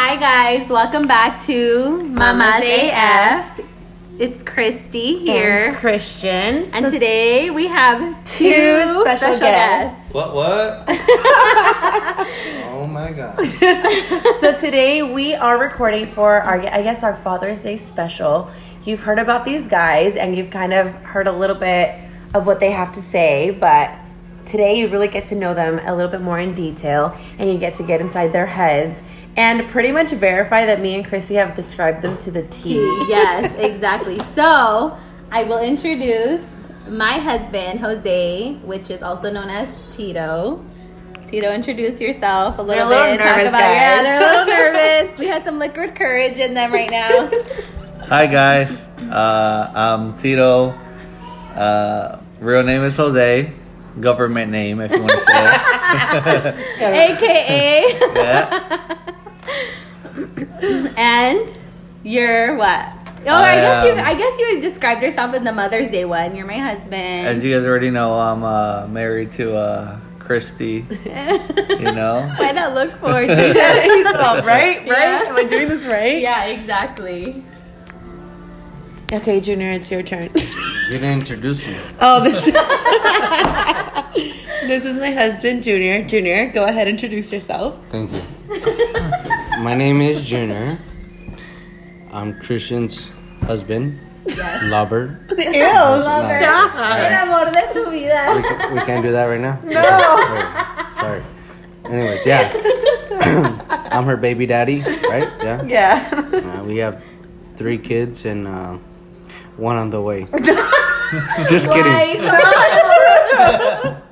Hi guys, welcome back to Mama's AF. It's Christy here. and Christian. And So today we have two, Two special guests. What? What? oh my god. so today we are recording for our, I guess, our Father's Day special. You've heard about these guys and you've kind of heard a little bit of what they have to say, but today you really get to know them a little bit more in detail and you get to get inside their heads and pretty much verify that me and Chrissy have described them to the T. yes, exactly. So I will introduce my husband, Jose, which is also known as Tito. Tito, introduce yourself a little They're a little bit. Talk nervous, about yeah, guys. they're a little nervous. We had some liquid courage in them right now. Hi guys. Uh, I'm Tito. Uh, real name is Jose. Government name, if you want to say. AKA yeah. And you're what? Oh, I, I guess you. I guess you described yourself in the Mother's Day one. You're my husband. As you guys already know, I'm uh, married to uh, Christy. You know. Why not look forward to He's all, right, right? Yeah. Am I doing this right? Yeah, exactly. Okay, Junior, it's your turn. You didn't introduce me. Oh, this, this is my husband, Junior. Junior, go ahead, introduce yourself. Thank you. My name is Junior. I'm Christian's husband, lover. Ew, Lover. stop. El amor de su We, can, we can't do that right now? No. Sorry. Anyways, yeah. I'm her baby daddy, right? Yeah. Yeah. Uh, we have three kids and uh, one on the way. just kidding.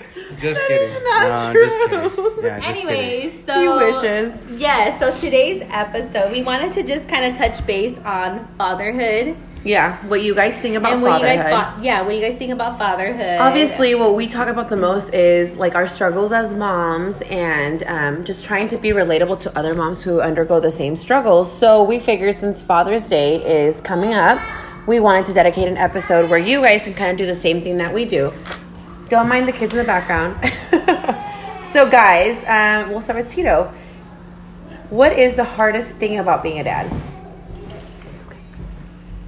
Just kidding. No, just kidding. Yeah, just kidding. Anyways, so He wishes. Yeah, so today's episode, we wanted to just kind of touch base on fatherhood Yeah, what you guys think about and what fatherhood. you guys thought. Yeah, what you guys think about fatherhood. Obviously, what we talk about the most is like our struggles as moms and um, just trying to be relatable to other moms who undergo the same struggles. So, we figured since Father's Day is coming up, we wanted to dedicate an episode where you guys can kind of do the same thing that we do. Don't mind the kids in the background. so, guys, um, we'll start with Tito. What is the hardest thing about being a dad?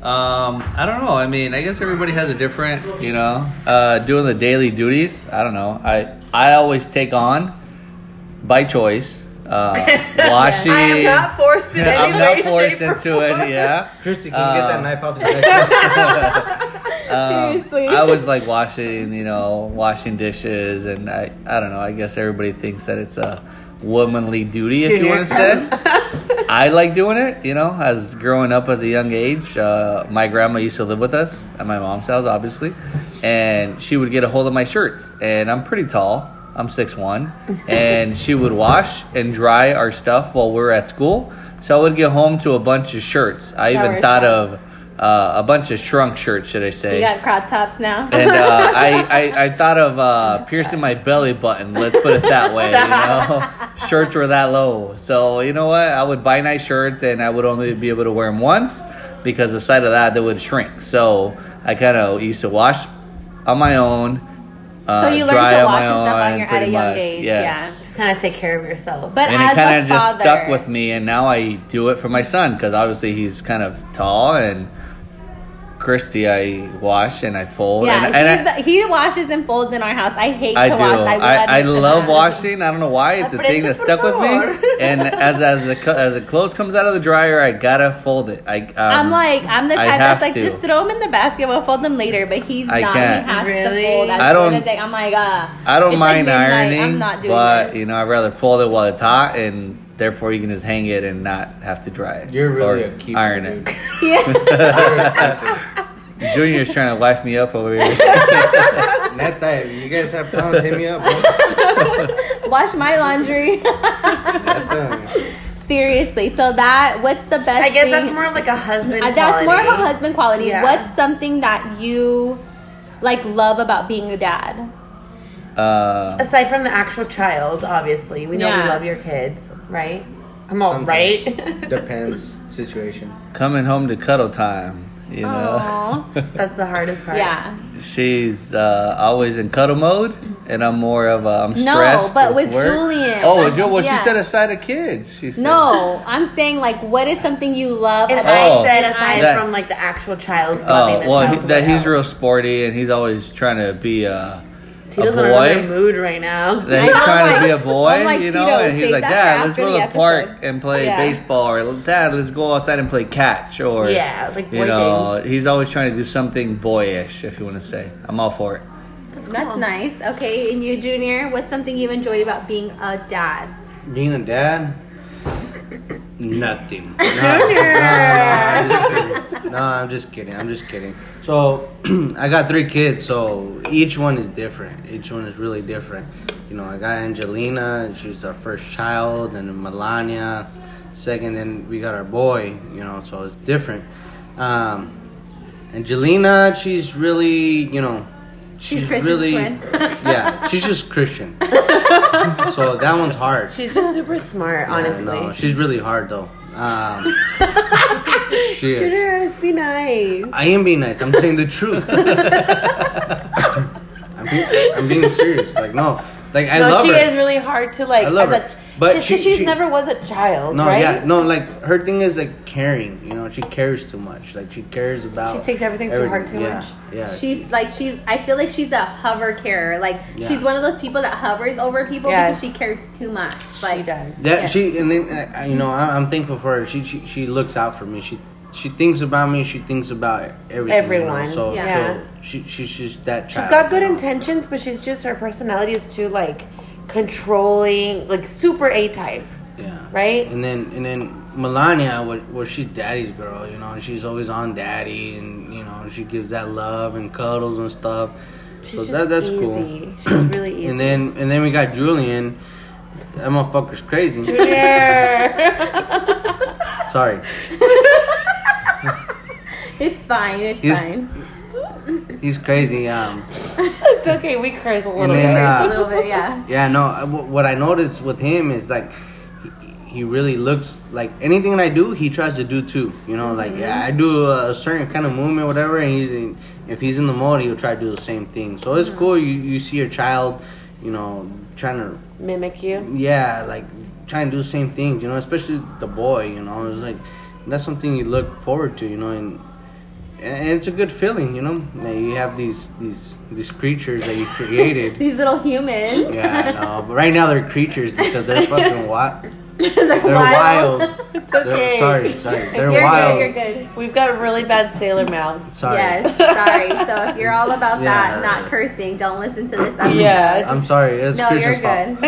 Um, I don't know. I mean, I guess everybody has a different, you know, uh, doing the daily duties. I don't know. I I always take on by choice. Uh, washing. I am not forced in any I'm way, not forced shape, or into it. Yeah. Christy, can you get that Um, knife off Um, I was like washing, you know, washing dishes, and I, I don't know. I guess everybody thinks that it's a womanly duty, if you want to say. I like doing it, you know. As growing up as a young age, uh, my grandma used to live with us at my mom's house, obviously, and she would get a hold of my shirts, and I'm pretty tall. I'm six one, and she would wash and dry our stuff while we are at school. So I would get home to a bunch of shirts. I even thought of uh, a bunch of shrunk shirts, should I say? you got crop tops now. and uh, I, I, I thought of uh, piercing my belly button. Let's put it that way. You know, shirts were that low. So you know what? I would buy nice shirts, and I would only be able to wear them once because the sight of that they would shrink. So I kind of used to wash on my own. Uh, So you learned dry to wash and stuff on your- at a young much. age, Yes. Just kind of take care of yourself. But And it kind of just stuck with me, and now I do it for my son because obviously he's kind of tall and. Christy, I wash and I fold. Yeah, and, and I, the- he washes and folds in our house. I hate I to do. wash. I, I, I love that. washing. I don't know why. It's a thing that stuck with me. And as as the as the clothes comes out of the dryer, I gotta fold it. I um, I'm like I'm the type that's like to. just throw them in the basket. We'll fold them later. But he's I not. can't. He has Really? to fold as I don't- as I'm like ah. I don't It's like mind midnight. ironing, I'm not doing but this. you know I'd rather fold it while it's hot, and therefore you can just hang it and not have to dry it. You're really or a keeper, iron dude. it. Yeah. Junior's trying to wife me up over here. Neta, if you guys have problems, hit me up, bro. Wash my laundry. Seriously. So that what's the best? I guess thing- that's more of like a husband. Uh, that's more of a quality. husband quality. Yeah. What's something that you like love about being a dad? Uh, Aside from the actual child, obviously, we know Yeah. we love your kids, right? I'm all Sometimes. right. Depends situation. coming home to cuddle time. You know. That's the hardest part. yeah. She's uh, always in cuddle mode, and I'm more of a, I'm No, stressed. but with work. Julian. Oh, with Julian. Well, Yeah. she said aside of kids. She said No, I'm saying like, what is something you love And about? Oh. I said aside That- from like the actual child Oh the well, child he, that he's real sporty and he's always trying to be a, a Tito's in another boy. mood right now. That he's trying to be a boy, like, you know, Tito, and he's like, Dad, let's go to the the park and play Yeah. baseball, or Dad, let's go outside and play catch, or Yeah, like you know, things. he's always trying to do something boyish, if you want to say. I'm all for it. That's nice. Okay, and you, Junior, what's something you enjoy about being a dad? Being a dad, nothing. No, no, I'm just kidding. No, I'm just kidding. I'm just kidding. So I got three kids, so each one is different. Each one is really different. You know, I got Angelina, she's our first child, and Melania, second. Then we got our boy. You know, so it's different. Um, Angelina, she's really, you know, She's she's, really, twin. yeah, she's just Christian. so that one's hard. She's just super smart, Yeah, honestly. no, she's really hard though. Um, she is. Junior, be nice. I am being nice. I'm saying the truth. I'm, being, I'm being serious. Like no, like I no, love she her. is really hard to like. I love as her. a, But she, she- she's she- never was a child, no, right? yeah, no. Like her thing is like caring. You know, she cares too much. Like she cares about. She takes everything too hard too yeah, much. Yeah, She's like she's. I feel like she's a hover carer. Like Yeah. she's one of those people that hovers over people Yes. because she cares too much. Like she does. That Yeah. she and then uh, you know I, I'm thankful for her. She, she she looks out for me. She she thinks about me. She thinks about everything. Everyone, You know? So yeah. so she, she she's that. She's child, got good you know? intentions, but she's just her personality is too like controlling, like super A type. Yeah. Right? And then and then Melania, what well, she's daddy's girl, you know, and she's always on daddy, and you know she gives that love and cuddles and stuff. She's so that that's easy. cool. She's really easy. And then and then we got Julian. That motherfucker's crazy. Sorry. it's fine. It's He's- fine. He's crazy. Um, it's okay. We curse a little and then bit. A uh, little bit, yeah. Yeah, no. uh, What I noticed with him is like he, he really looks like anything I do, he tries to do too. You know, like yeah, I do a certain kind of movement, whatever, and he's in, if he's in the mode, he'll try to do the same thing. So it's cool. You you see your child, you know, trying to Mimic you. yeah, like trying to do the same things. You know, especially the boy. You know, it's like that's something you look forward to. You know, and and it's a good feeling. You know, you have these these these creatures that you created. These little humans. Yeah, I know. But right now they're creatures because they're fucking wild. They're, They're wild. It's They're, okay. sorry, sorry. They're You're wild. good. You're good. We've got really bad sailor mouths. Sorry. Yes, sorry. So if you're all about Yeah. that, not cursing, don't listen to this episode. Yeah. I'm sorry. It's No, you're good.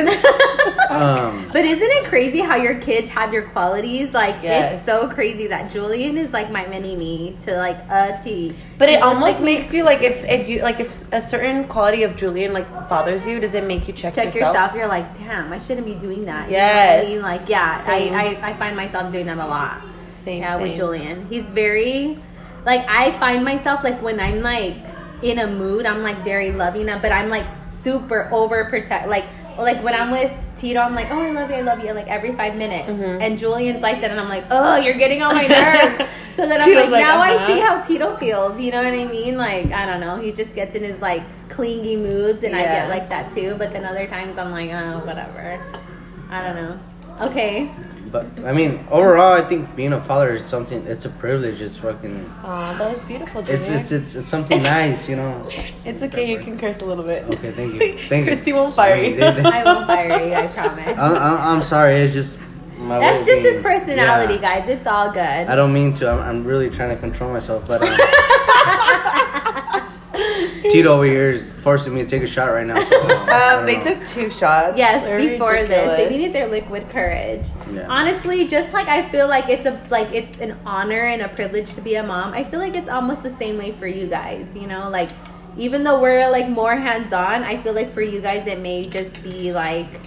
Um, But isn't it crazy how your kids have your qualities? Like Yes. it's so crazy that Julian is like my mini me to like a T. But it almost like makes you like if if you like if a certain quality of Julian like bothers you, does it make you check, check yourself? yourself. You're like, damn, I shouldn't be doing that. You know I mean? Like, yeah, I, I I find myself doing that a lot. Same. yeah, same. with Julian. He's very like I find myself like when I'm like in a mood, I'm like very loving him, but I'm like super overprotect like like when I'm with Tito, I'm like, oh, I love you, I love you, like every five minutes. Mm-hmm. And Julian's like that, and I'm like, oh, you're getting on my nerves. so then I'm Tito's like, like, now I uh-huh. see how Tito feels. You know what I mean? Like, I don't know. He just gets in his like clingy moods, and I get like that too. But then other times I'm like, oh, whatever. I don't know. Okay. But I mean, overall, I think being a father is something. It's a privilege. It's fucking. Aw, that was beautiful, Junior. It's it's it's, it's something nice, you know. It's okay. You can curse a little bit. Okay, thank you, thank you. Christy won't fire you. They- they- I won't fire you. I promise. I, I, I'm sorry. It's just my. That's just being- his personality, yeah. guys. It's all good. I don't mean to. I'm, I'm really trying to control myself, but um, Tito over here is forcing me to take a shot right now. So, um, Um, they know. took two shots. Yes, They're before this, they needed their liquid courage. Yeah. Honestly, just like I feel like it's a like it's an honor and a privilege to be a mom. I feel like it's almost the same way for you guys. You know, like even though we're like more hands on, I feel like for you guys it may just be like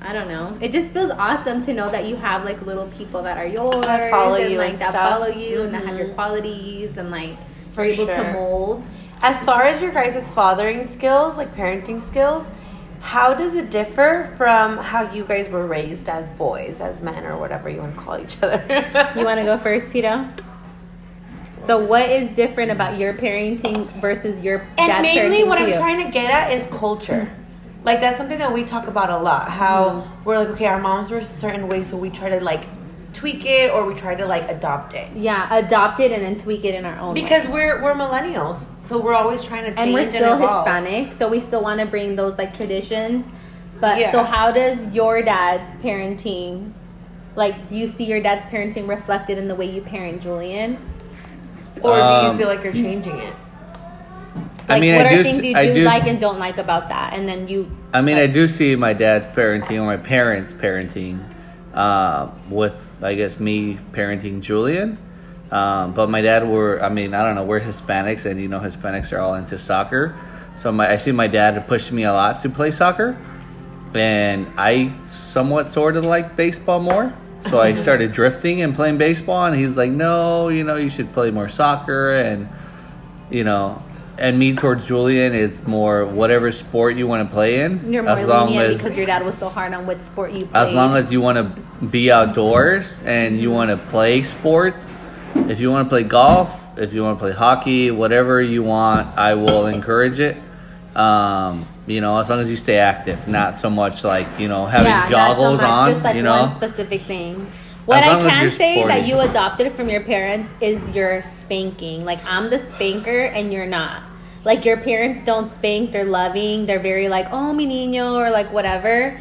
I don't know. It just feels awesome to know that you have like little people that are yours That follow and you like and that stuff. follow you and that have your Mhm. qualities and like For are able to mold. As far as your guys' fathering skills, like parenting skills, how does it differ from how you guys were raised as boys, as men, or whatever you want to call each other? You want to go first, Tito? So what is different about your parenting versus your And mainly what I'm you? trying to get at is culture. Like that's something that we talk about a lot. How Mm-hmm. we're like, okay, our moms were a certain way, so we try to like tweak it or we try to like adopt it. yeah, adopt it and then tweak it in our own way. Because we're we're millennials, so we're always trying to change it. and we're still evolve. Hispanic, so we still want to bring those like traditions. But Yeah. so, how does your dad's parenting, like, do you see your dad's parenting reflected in the way you parent Julian? Or do you Um, feel like you're changing it? I Like, mean, what I are do things you I do do like s- and don't like about that? And then you, I mean, I do see my dad parenting or my parents parenting uh, with, I guess, me parenting Julian. Um, but my dad were, I mean, I don't know, we're Hispanics, and you know, Hispanics are all into soccer. So my, I see my dad pushed me a lot to play soccer, and I somewhat sort of like baseball more. So I started drifting and playing baseball, and he's like, "No, you know, you should play more soccer." And you know, and me towards Julian, it's more whatever sport you want to play in. you're more as long lenient as because your dad was so hard on what sport you play. as long as you want to be outdoors and you want to play sports. If you want to play golf, if you want to play hockey, whatever you want, I will encourage it. Um, you know, as long as you stay active, not so much like you know having yeah, goggles so much, on. just like you know, one specific thing. What I can say that you adopted from your parents is your spanking. Like I'm the spanker and you're not. Like your parents don't spank, they're loving, they're very like, oh mi niño or like whatever.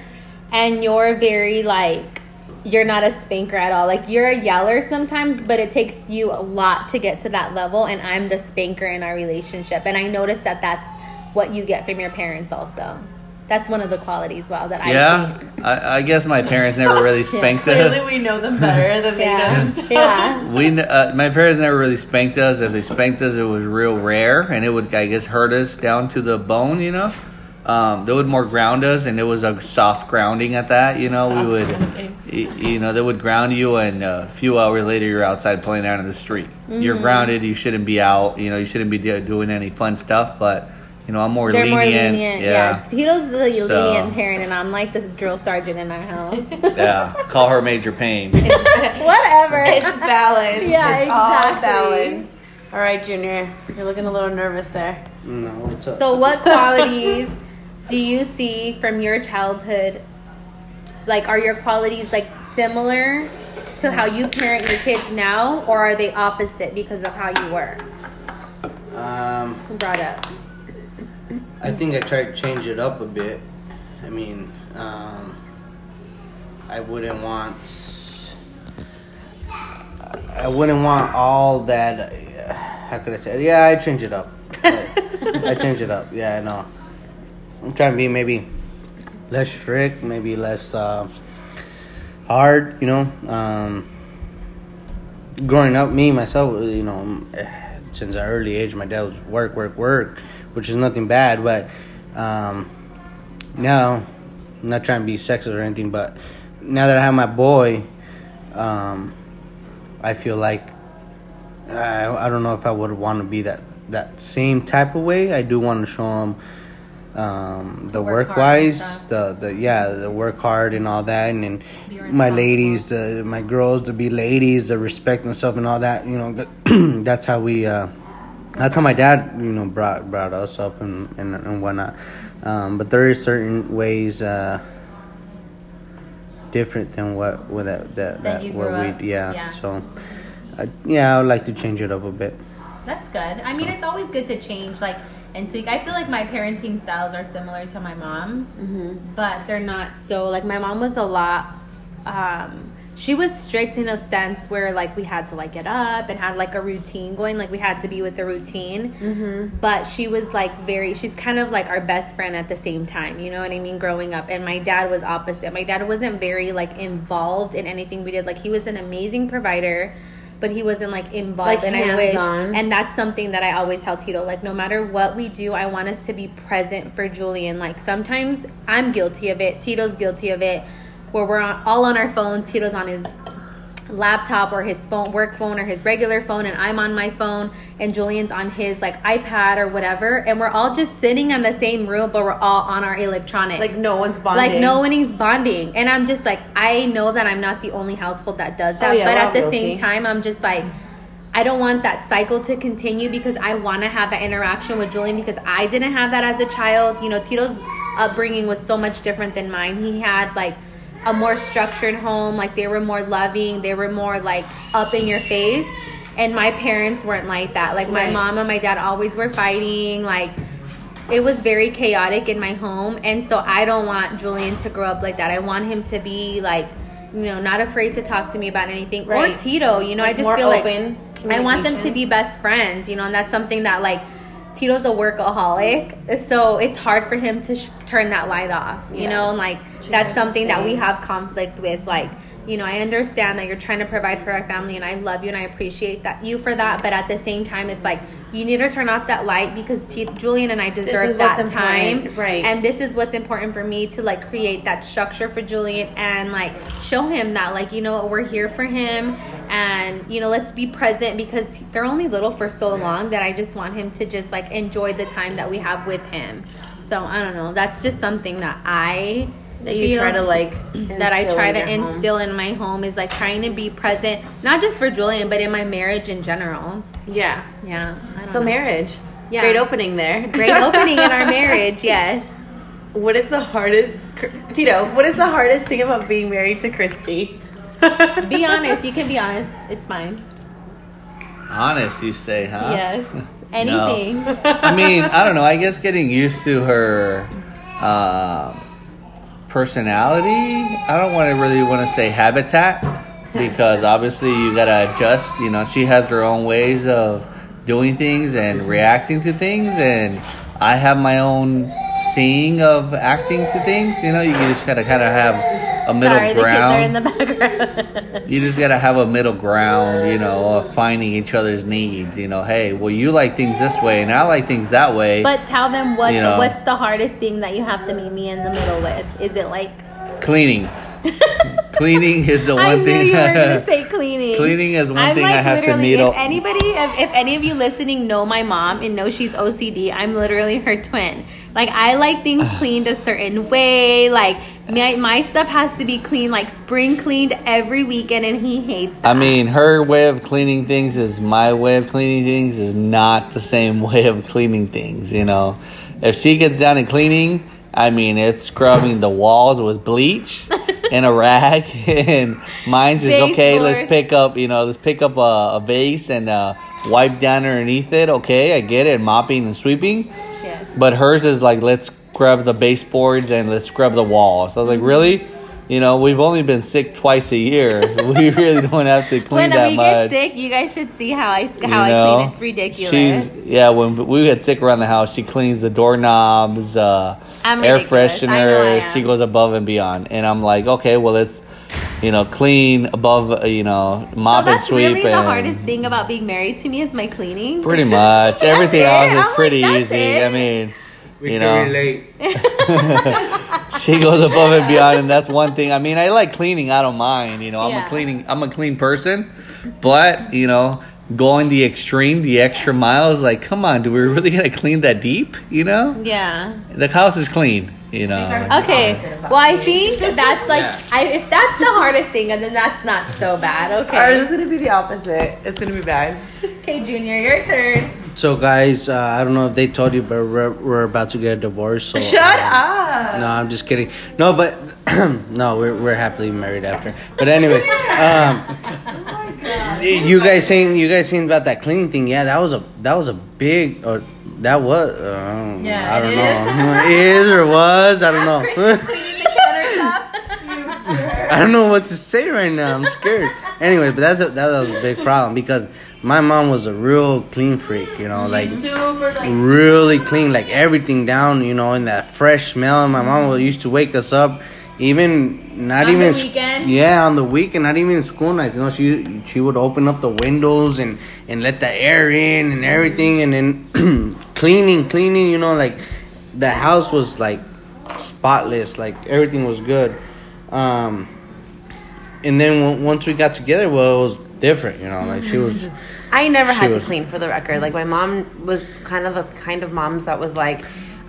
And you're very like you're not a spanker at all. Like you're a yeller sometimes, but it takes you a lot to get to that level and I'm the spanker in our relationship. And I noticed that that's what you get from your parents also. That's one of the qualities wow that I yeah. think. I, I guess my parents never really spanked Clearly, us. we know them better than they know Yeah. themselves. yeah. We uh, my parents never really spanked us. If they spanked us, it was real rare, and it would I guess hurt us down to the bone. You know, um, they would more ground us, and it was a soft grounding at that. You know, we would, y- you know, they would ground you, and uh, a few hours later, you're outside playing out in the street. Mm-hmm. You're grounded. You shouldn't be out. You know, you shouldn't be do- doing any fun stuff. But you know, I'm more They're lenient. more lenient. Yeah. Yeah, Tito's the So- lenient parent, and I'm like this drill sergeant in our house. yeah. Call her Major Pain. Whatever. It's valid. Yeah, it's all exactly. valid. All right, Junior, you're looking a little nervous there. No, what's up? so, what qualities do you see from your childhood? Like, are your qualities like similar to how you parent your kids now, or are they opposite because of how you were um, brought up? I think I tried to change it up a bit. I mean, um, I wouldn't want. I wouldn't want all that. Uh, how could I say? It? Yeah, I changed it up. I, changed it up. Yeah, I know. I'm trying to be maybe less strict, maybe less uh, hard. You know, um, growing up, me myself, you know, since an early age, my dad was work, work, work, which is nothing bad. But um, now, I'm not trying to be sexist or anything, but now that I have my boy, um, I feel like I, I don't know if I would want to be that that same type of way. I do want to show him um, the work, work wise, the the yeah, the work hard and all that, and, and my ladies, the, my girls to be ladies, to respect themselves and all that. You know, that's how we. Uh, that's how my dad, you know, brought brought us up and and, and whatnot. Um, but there is certain ways uh, different than what with that that, that what grew we up, yeah. yeah. So, I, yeah, I would like to change it up a bit. That's good. I mean, it's always good to change, like, and tweak. I feel like my parenting styles are similar to my mom's, but they're not so. Like, my mom was a lot. Um, she was strict in a sense where, like, we had to like get up and had like a routine going. Like, we had to be with the routine. Mm-hmm. But she was like very. She's kind of like our best friend at the same time. You know what I mean? Growing up, and my dad was opposite. My dad wasn't very like involved in anything we did. Like, he was an amazing provider. But he wasn't like involved, Like, and I wish, hands-on. and that's something that I always tell Tito. Like, no matter what we do, I want us to be present for Julian. Like, sometimes I'm guilty of it. Tito's guilty of it. Where we're on, all on our phones. Tito's on his laptop or his phone, work phone or his regular phone, and I'm on my phone, and Julian's on his like iPad or whatever, and we're all just sitting in the same room, but we're all on our electronics. Like no one's bonding. Like no one is bonding, and I'm just like, I know that I'm not the only household that does that, Oh, yeah, but at the guilty. same time, I'm just like, I don't want that cycle to continue because I want to have that interaction with Julian because I didn't have that as a child. You know, Tito's upbringing was so much different than mine. He had like a more structured home, like they were more loving, they were more like up in your face. And my parents weren't like that. Like my Right. mom and my dad always were fighting. Like it was very chaotic in my home and so i don't want julian to grow up like that i want him to be like you know not afraid to talk to me about anything Right. or tito you know i just feel like i want them to be best friends you know and that's something that like tito's a workaholic so it's hard for him to sh- turn that light off you Yeah. know and like that's something that we have conflict with like you know i understand that you're trying to provide for our family and i love you and i appreciate that you for that but at the same time it's like you need to turn off that light because T- julian and i deserve that time. right. and this is what's important for me to like create that structure for julian and like show him that like you know we're here for him and you know let's be present because they're only little for so long that i just want him to just like enjoy the time that we have with him. So i don't know that's just something that i that you try to like that I try in to your home. instill in my home is like trying to be present, not just for Julian, but in my marriage in general. Yeah. Yeah. So know. marriage. Yeah. Great opening there. Great opening in our marriage, yes. What is the hardest, Tito? What is the hardest thing about being married to Christy? Be honest. You can be honest. It's fine. Honest, you say, huh? Yes. Anything. I mean, I don't know. I guess getting used to her uh, personality. I don't want to really want to say habitat because obviously you gotta adjust. You know, she has her own ways of doing things and reacting to things, and I have my own seeing of acting to things. You know, you just gotta kind of have a middle Sorry, ground. the kids are in the background. You just gotta have a middle ground, you know, of finding each other's needs. You know, hey, well, you like things this way, and I like things that way. but tell them what's You know. what's the hardest thing that you have to meet me in the middle with. Is it like cleaning, cleaning is the one I knew thing. you were gonna say cleaning. Cleaning is one I'm thing like I have to meet If up- anybody, if, if any of you listening know my mom and know she's OCD, I'm literally her twin. Like I like things cleaned a certain way. Like my my stuff has to be clean, like spring cleaned every weekend, and he hates. That. I mean, her way of cleaning things is my way of cleaning things is not the same way of cleaning things. You know, if she gets down and cleaning, I mean, it's scrubbing the walls with bleach and a rag, and mine's is okay. Let's pick up, you know, let's pick up a, a vase and uh, wipe down underneath it. Okay, I get it, mopping and sweeping. But hers is like, let's scrub the baseboards and let's scrub the walls. So I was like, really? You know, we've only been sick twice a year. we really don't have to clean when that we get sick, you guys should see how I how you I clean. It's ridiculous. She's yeah. When we get sick around the house, she cleans the doorknobs, uh, air ridiculous. I know I freshener. She goes above and beyond, and I'm like, okay, well, let's you know clean above, uh, you know, so mop and that's sweep, really the hardest thing about being married to me is my cleaning. pretty much everything it. else I'm is like, pretty easy. it. I mean. We You know. relate. she goes above and beyond and that's one thing i mean i like cleaning i don't mind you know i'm Yeah. a cleaning i'm a clean person but you know going the extreme the extra miles like come on do we really gotta clean that deep you know Yeah. the house is clean you know Okay. Well, I think that's like Yeah. I, if that's the hardest thing, and then that's not so bad. Ours Okay. is gonna be the opposite. It's gonna be bad. Okay, Junior, your turn. So, guys, uh, I don't know if they told you, but we're, we're about to get a divorce. So, Shut um, up. No, I'm just kidding. No, but no, we're we're happily married after. But anyways, um, you guys saying you guys saying about that cleaning thing? Yeah, that was a that was a big or that was uh, Yeah, I don't is. know It is or was I don't know. cleaning the countertop. I don't know what to say right now. I'm scared. anyway, but that's a, that was a big problem because my mom was a real clean freak. You know, like Super like really clean, like everything down, you know, and that fresh smell. And my mom used to wake us up, even not On even the weekend? Yeah, on the weekend, not even school nights. You know, she she would open up the windows and and let the air in and everything, and then cleaning, cleaning. You know, like the house was like spotless, like everything was good. Um, and then w- once we got together, well, it was different. You know, like she was. I never had to clean for the record. Like my mom was kind of the kind of moms that was like,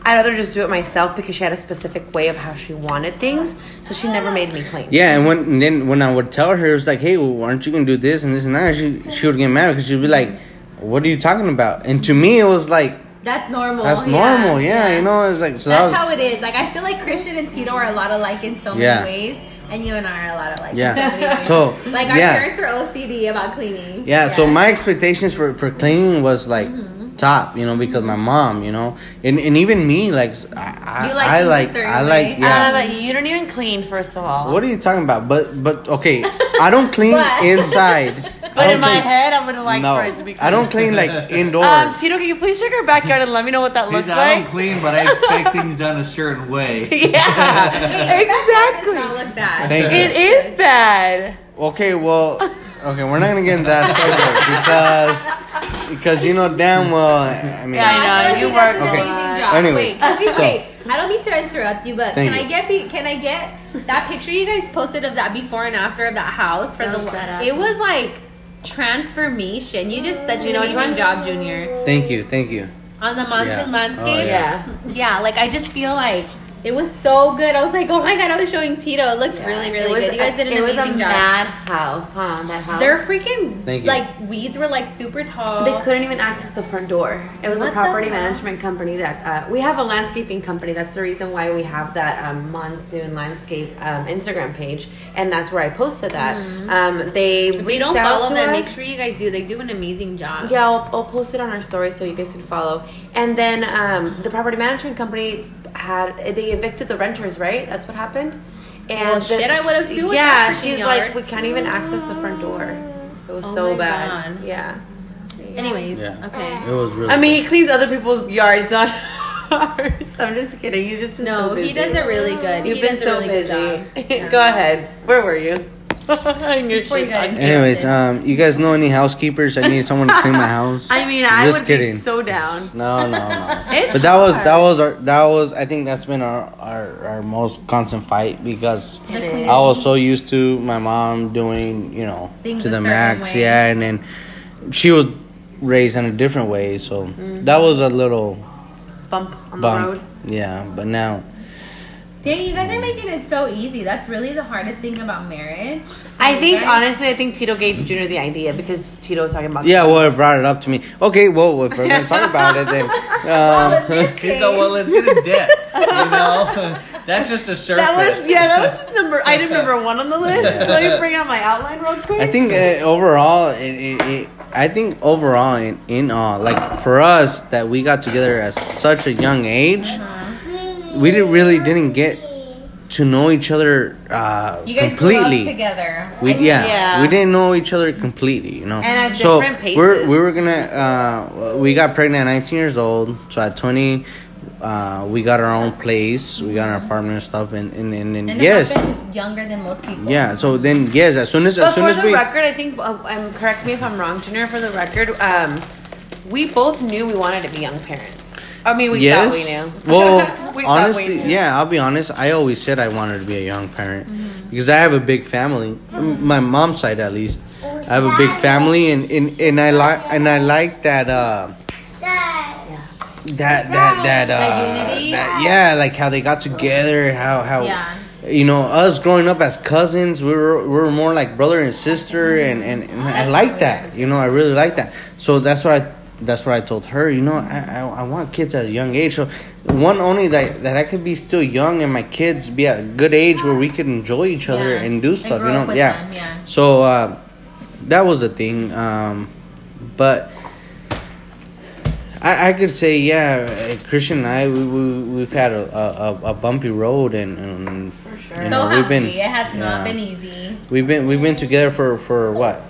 I'd rather just do it myself because she had a specific way of how she wanted things. So she never made me clean. Yeah, and when and then when I would tell her, it was like, hey, well, aren't you gonna do this and this and that? She she would get mad because she'd be like, what are you talking about? And to me, it was like That's normal. that's yeah, normal. Yeah, you know, it's like so that That's was, how it is. Like I feel like Christian and Tito are a lot alike in so many Yeah. ways, and you and I are a lot alike. Yeah. In so, many ways. So, like our yeah. parents are OCD about cleaning. Yeah, so my expectations for, for cleaning was like Mm-hmm. Top, you know, because my mom, you know, and, and even me, like I, I, like I like, I like, way? yeah. Uh, but you don't even clean, first of all. what are you talking about? But but okay, I don't clean inside. I but don't in my clean- head, I would like no, for it to be clean. I don't clean like indoors. Um, Tito, can you please check our backyard and let me know what that looks like? I don't clean, but I expect things done a certain way. yeah, Hey, that exactly. not look bad. Thank you. It is bad. Okay, well, okay, we're not gonna get in that subject because because you know damn well. I mean, Yeah, I know. I feel like you he work Okay. job. Anyways, wait, can we, so- wait. I don't mean to interrupt you, but Thank can you. I get be, can I get that picture you guys posted of that before and after of that house for That the was it was like transformation. You did such You an know amazing one? job, Junior. thank you, thank you. On the monsoon Yeah. Oh, landscape. Oh, Yeah. Yeah, like I just feel like it was so good. I was like, oh my god, I was showing Tito. It looked really, really It was good. You guys a- did an it was amazing a job. mad house, huh? That house. They're freaking Thank you. like weeds were like super tall. They couldn't even access the front door. It was What a property management company that uh, we have a landscaping company. That's the reason why we have that um, monsoon landscape um, Instagram page, and that's where I posted that. Um, they If reached don't out follow to them, us. make sure you guys do. They do an amazing job. Yeah, I'll, I'll post it on our story so you guys can follow. And then um, the property management company had they evicted the renters, right? That's what happened. And Well, shit, I would've too Yeah, that she's yard. like, we can't even access the front door. It was Oh so my bad. God. Yeah. Anyways, Yeah. okay. It was really. I mean, he cleans other people's yards, not ours. I'm just kidding. He's just been No, so busy. he does it really good. You've he been does so a really busy. good job. Yeah. Go ahead. Where were you? In you shit got talk. into- Anyways, um, you guys know any housekeepers? I need someone to clean my house. I mean, I Just would kidding. be so down. No, no, no. It's but that was that was our that was I think that's been our our, our most constant fight because The is. cleaning. I was so used to my mom doing you know Things to the max, way. yeah, and then she was raised in a different way, so that was a little Bump on the bump. road. Yeah, but now Dang, you guys are making it so easy. That's really the hardest thing about marriage. I You think, guys- honestly, I think Tito gave Junior the idea because Tito was talking about. yeah, well, it brought it up to me. Okay, well, if we're gonna talk about it, then Well, in uh, this He's case, like, well, let's get in debt. You know, that's just a surface. That was yeah. That was just number item number one on the list. Let me bring out my outline real quick. I think uh, overall, it, it, it, I think overall, in, in all, like for us, that we got together at such a young age, we didn't really didn't get to know each other uh, you guys grew up completely. together. We yeah, Yeah. we didn't know each other completely, you know. And at so different paces. we're we were gonna uh, we got pregnant at 19 years old. So at 20, uh, we got our own place, we got our apartment and stuff, and and, and, and And yes, younger than most people. yeah. So then yes, as soon as But as soon for as the we record, I think, uh, um, correct me if I'm wrong, Junior. For the record, um, we both knew we wanted to be young parents. I mean, we yes. thought we knew. Well, We thought we honestly, knew. yeah, I'll be honest. I always said I wanted to be a young parent Mm-hmm. because I have a big family. M- My mom's side, at least, I have a big family, and and, and I like and I like that. Uh, that that that uh That that- yeah like how they got together how how Yeah. you know us growing up as cousins we were we were more like brother and sister and and, and I like that you know I really like that so that's what I that's what I told her you know I, I, I want kids at a young age so one only that that I could be still young and my kids be at a good age where we could enjoy each other Yeah. and do And stuff grow you know yeah them, yeah. so uh that was the thing um but I, I could say yeah, Christian and I we, we we've had a, a, a bumpy road and, and For sure. you So know, we've been. It has not yeah. been easy. we've been we've been together for for what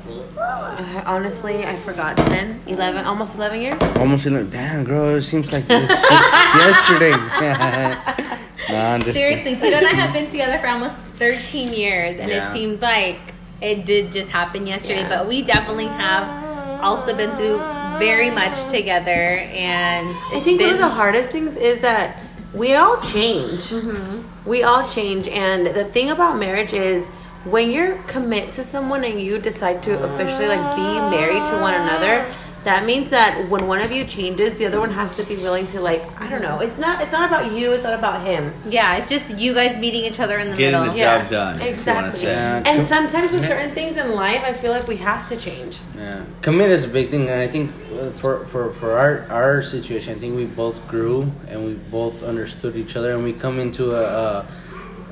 honestly, I forgot 10, 11, almost 11 years. almost in damn girl it seems like it's just yesterday. no, I'm just. Seriously, Tito and I have been together for almost 13 years, and Yeah. it seems like it did just happen yesterday. Yeah. But we definitely have also been through very much together, and I think been one of the hardest things is that we all change. Mm-hmm. We all change, and the thing about marriage is when you're commit to someone and you decide to officially like be married to one another, that means that when one of you changes, the other one has to be willing to like I don't know. It's not it's not about you. It's not about him. Yeah, it's just you guys meeting each other in the Getting middle. the job done. if you Exactly. say. And sometimes with certain things in life, I feel like we have to change. Yeah, commit is a big thing, and I think uh, for for for our our situation, I think we both grew and we both understood each other, and we come into a a,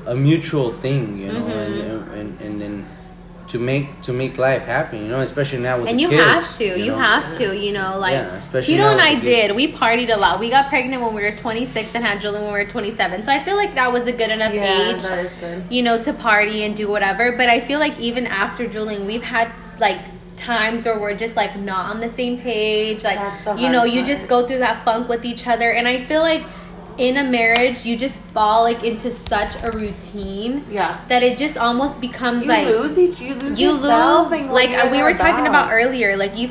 a mutual thing, you know, Mm-hmm. and, and and then to make to make life happen, you know, especially now with and the you kids, have to you, know? have to you know like Yeah, especially tito and i kids. did we partied a lot we got pregnant when we were 26 and had Julian when we were 27 so i feel like that was a good enough age is good. you know to party and do whatever but i feel like even after Julian we've had like times where we're just like not on the same page like you know hard you just go through that funk with each other and i feel like in a marriage you just fall like into such a routine Yeah. that it just almost becomes You like lose each. You lose. you yourself lose like we were oh, talking about about earlier like you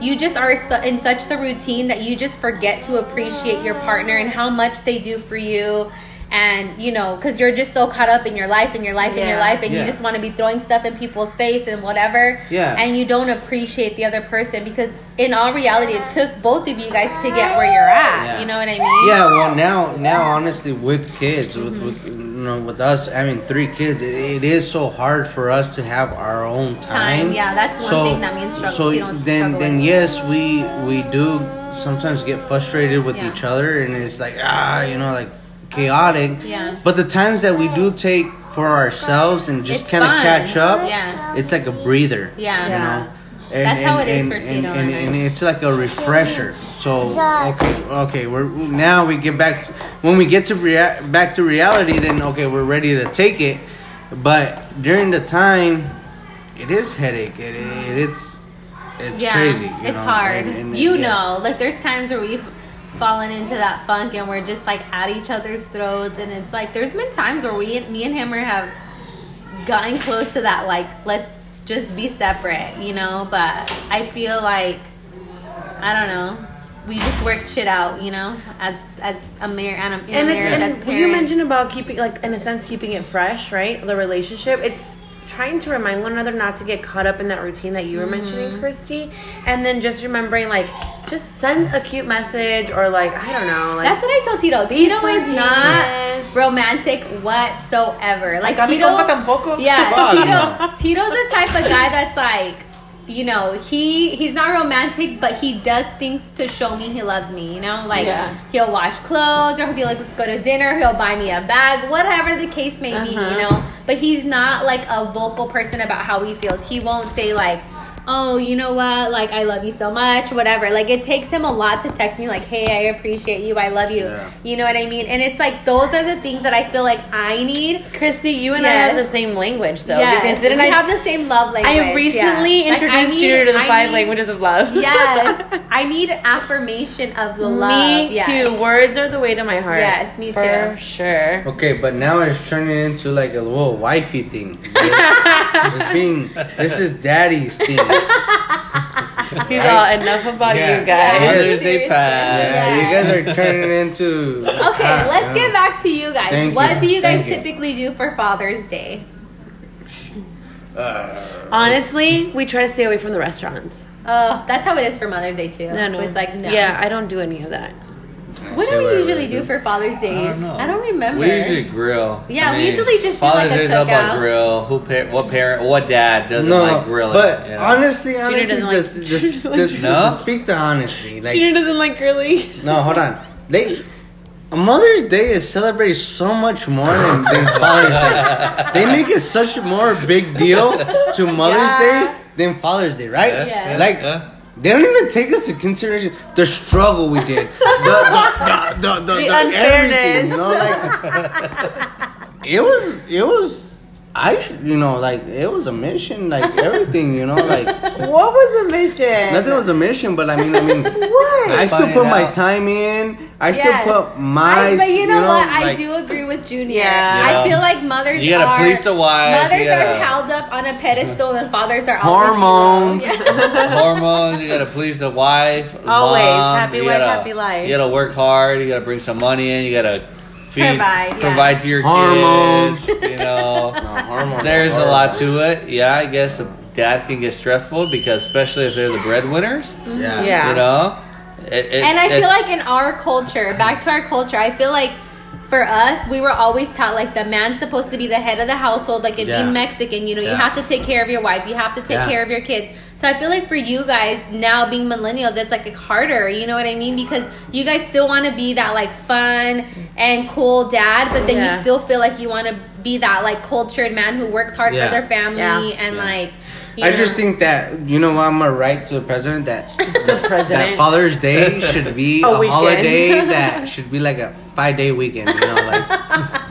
you just are su- in such the routine that you just forget to appreciate your partner and how much they do for you and you know because you're just so caught up in your life and your life and your life and you just want to be throwing stuff in people's face and whatever Yeah. and you don't appreciate the other person because in all reality it took both of you guys to get where you're at Yeah. you know what i mean Yeah, well now now honestly with kids with, Mm-hmm. with you know with us having three kids it, it is so hard for us to have our own time. Time, yeah, that's one thing that means struggle- So don't then then with. yes we we do sometimes get frustrated with Yeah. each other and it's like ah you know like chaotic. Yeah. But the times that we do take for ourselves and just kind of catch up, Yeah. it's like a breather. Yeah. You know. And, That's how and- it is and- for and, Tito and, and and it's like a refresher. So okay, okay, we're now we get back to, when we get to rea- back to reality. Then okay, we're ready to take it. But during the time, it is headache. It, it it's it's yeah, crazy. you it's know, hard. and- and- you yeah. know, like there's times where we've fallen into that funk and we're just like at each other's throats, and it's like there's been times where we, me and him, are have gotten close to that. Like let's just be separate, you know. But I feel like I don't know. We just work shit out, you know, as as a mayor and a, in a and marriage as it's parents. you mentioned about keeping like in a sense keeping it fresh right the relationship it's trying to remind one another not to get caught up in that routine that you were Mm-hmm. mentioning christy and then just remembering like just send a cute message or like i don't know like That's what I told Tito. Tito is not romantic whatsoever. Like Tito, tampoco. yeah, Tito. Tito's the type of guy that's like, you know, he he's not romantic, but he does things to show me he loves me. You know, like Yeah. he'll wash clothes, or he'll be like, let's go to dinner. He'll buy me a bag, whatever the case may be. Uh-huh. You know, but he's not like a vocal person about how he feels. He won't say like. Oh, you know what? Like, I love you so much, whatever. Like, it takes him a lot to text me, like, hey, I appreciate you, I love you. Yeah. You know what I mean? And it's like, those are the things that I feel like I need. christy you and i have the same language though yes, because didn't we i have the same love language. i recently yeah. Like, I introduced need- you to the I five need- languages of love Yes, I need affirmation of the love. me yes. too words are the way to my heart Yes, me too. for too. sure Okay, but now it's turning into like a little wifey thing. it's being this is daddy's thing. he's all enough about Yeah. you guys Yeah. Mother's Day pass. Yeah, you guys are turning into. Okay, Ah, let's yeah. get back to you guys. Thank what you. do you guys Thank you. typically do for Father's Day? Uh, Honestly, we try to stay away from the restaurants. Oh, that's how it is for Mother's Day too. No, no. It's like no. Yeah, I don't do any of that. What do we usually do do. for Father's Day? I don't know. I don't remember. We usually grill. Yeah, we usually just do, like, a Day's all about cookout. grill. Who par- what parent? What dad doesn't no, like grilling? but you know? honestly, honestly, doesn't like- just, Junior just, doesn't like just- No? just speak to honestly. Like, doesn't like girly. no, hold on. They Mother's Day is celebrated so much more than, than Father's Day. They make it such a more big deal to Mother's Yeah. Day than Father's Day, right? Yeah. Like. Yeah. They don't even take us into consideration. The struggle we did, the the the, the, the, The everything, you know, like it was it was I sh- you know like it was a mission, like everything, you know, like What was the mission? nothing was a mission, but I mean, I mean, What? I still put my time in. I Yes. still put my. I, but you know, what? I do agree with Junior. Yeah. I feel like mothers You gotta are please the wife, Mothers you gotta- are held up on a pedestal, and fathers are always Hormones. Yeah. hormones. You gotta please the wife. Always. mom, Happy you wife, gotta- happy life. You gotta work hard. You gotta bring some money in. You gotta feed, Provide, yeah. provide to your Hormones. kids. You know, No, hormones are there's a lot to it. Yeah, I guess dad can get stressful because especially if they're the breadwinners, mm-hmm. Yeah. Yeah. you know. It, it, and I it- feel like in our culture, back to our culture, I feel like for us, we were always taught like the man's supposed to be the head of the household. Like in, Yeah. in Mexican, you know, you have to take care of your wife, you have to take Yeah. care of your kids. So I feel like for you guys now being millennials, it's like a harder. You know what I mean? Because you guys still want to be that like fun and cool dad, but then Yeah. you still feel like you want to be that like cultured man who works hard Yeah. for their family Yeah. and Yeah. like. you I know. just think that you know what, I'm gonna write to the president that The president. that Father's Day should be A a, holiday that should be like a five day weekend. You know, like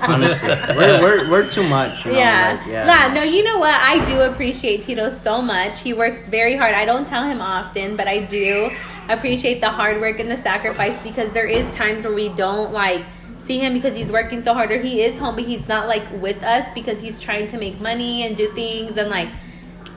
honestly, we're, we're we're too much. You know, yeah. like, yeah. Nah, no, you know what? I do appreciate Tito so much. He works very hard. I don't tell him often, but I do appreciate the hard work and the sacrifice because there is times where we don't like see him because he's working so hard or he is home but he's not like with us because he's trying to make money and do things and like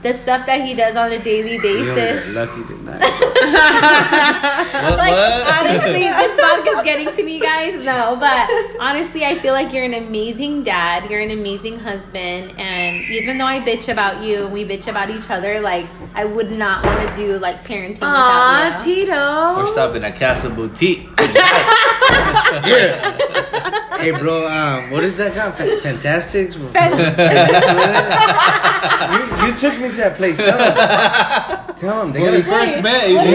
the stuff that he does on a daily basis. don't lucky tonight. What- like what? honestly, this vodka's getting to me, guys. No, but honestly, I feel like you're an amazing dad. You're an amazing husband, and even though I bitch about you and we bitch about each other, like I would not want to do like parenting Aw, without you. We're stopping at Casa Boutique. yeah. Hey, bro. Um, what is that called? Fa- Fantastics. you, you took me to that place. Tell him. Tell him. They When we got a, first met, What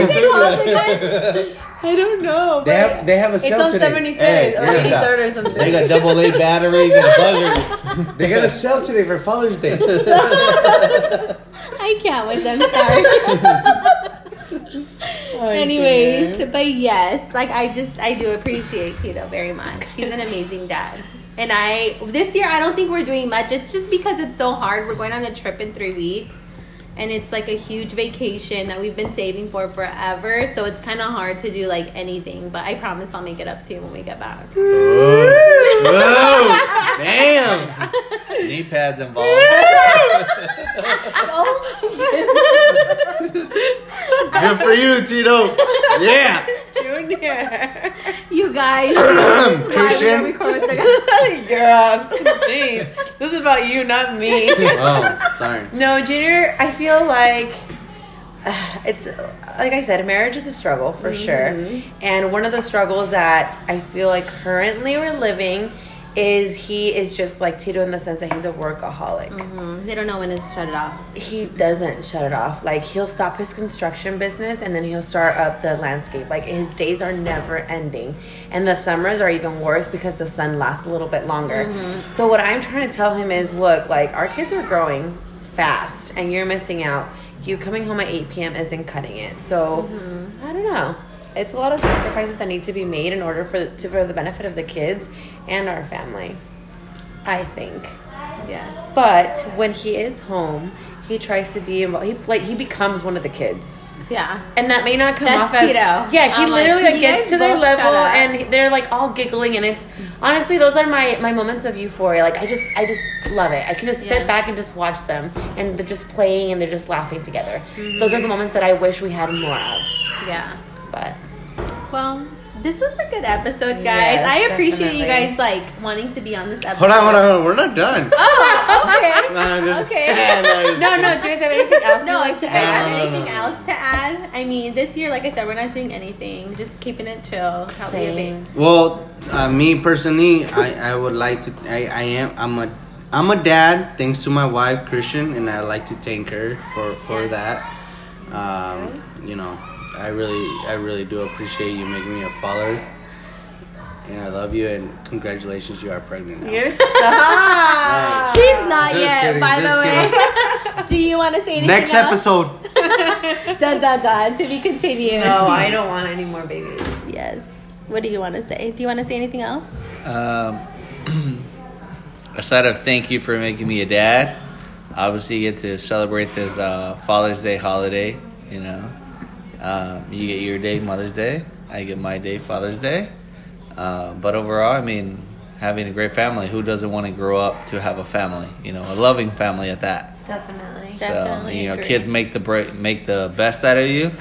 you is didn't it do called that. again? I don't know. they have they have a It's on today. 75th Hey, or yeah. 83rd or something. They got double A batteries and buzzers. They got a sale today for Father's Day. I can't with them. Sorry. Oh, Anyways, but yes, like I just I do appreciate Tito very much. He's an amazing dad. And I this year I don't think we're doing much. It's just because it's so hard. We're going on a trip in 3 weeks. And it's like a huge vacation that we've been saving for forever. So it's kind of hard to do like anything. But I promise I'll make it up to you when we get back. Whoa! Damn! Knee pads involved. Good for you, Tito. Yeah. Junior. You guys, this is why we Christian? don't record with the- Girl, jeez. This is about you, not me. Oh, sorry. No, Junior, I feel like uh, it's like I said, marriage is a struggle for sure. And one of the struggles that I feel like currently we're living is he is just like Tito in the sense that he's a workaholic. Mhm. They don't know when to shut it off. He doesn't shut it off. Like he'll stop his construction business and then he'll start up the landscape. Like his days are never ending. And the summers are even worse because the sun lasts a little bit longer. So what I'm trying to tell him is look, like our kids are growing fast and you're missing out. You coming home at 8 p.m. isn't cutting it. So I don't know. It's a lot of sacrifices that need to be made in order for to, for the benefit of the kids and our family. I think. Yes. But when he is home, he tries to be involved. He like he becomes one of the kids, Yeah. and that may not come That's off as Tito. yeah. He I'm literally like, gets to their level, and they're like all giggling, and it's honestly those are my my moments of euphoria. Like I just I just love it. I can just Yeah. sit back and just watch them, and they're just playing and they're just laughing together. Mm-hmm. Those are the moments that I wish we had more of. Yeah. But Well, this was a good episode, guys. Yes, I appreciate you guys like wanting to be on this episode. Hold on, hold on, hold on. We're not done. Oh, okay. No, just- Okay. no, just- no, no. Do you guys have anything else? No, like, like do to you guys add? No, no, anything no. else to add? I mean, this year, like I said, we're not doing anything. Just keeping it chill. How we Same. Well, uh, me personally, I, I would like to. I, I am. I'm a. I'm a dad, thanks to my wife Christian, and I like to thank her for for that. Um, you know, I really, I really do appreciate you making me a father, and I love you. And congratulations, you are pregnant now. You're stop. She's not Just yet, kidding, by the way. Do you want to say anything Next else? episode. Dun, dun, dun, to be continued. no, I don't want any more babies. Yes. What do you want to say? Do you want to say anything else? Um, aside of thank you for making me a dad, obviously you get to celebrate this uh, Father's Day holiday. You know, um, you get your day, Mother's Day. I get my day, Father's Day. Uh, but overall, I mean, having a great family. Who doesn't want to grow up to have a family? You know, a loving family at that. Definitely. So Definitely you know, agree. kids make the break, make the best out of you.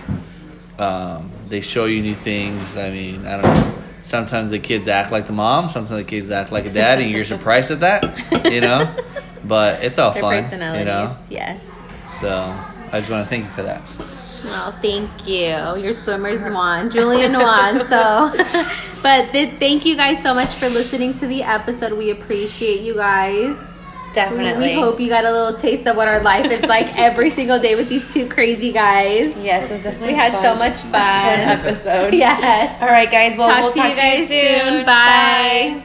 Um, they show you new things. I mean, I don't know. Sometimes the kids act like the mom. Sometimes the kids act like a dad, and you're surprised at that. You know, but it's all Their fun. personalities. You know, Yes. So I just want to thank you for that. Well, thank you. Your swimmers won. Julian won. So, but th- thank you guys so much for listening to the episode. We appreciate you guys. Definitely. We hope you got a little taste of what our life is like every single day with these two crazy guys. Yes, it was definitely We had fun- so much fun. fun episode. Yes. All right, guys. Well, Talk we'll talk to talk you guys soon. Bye.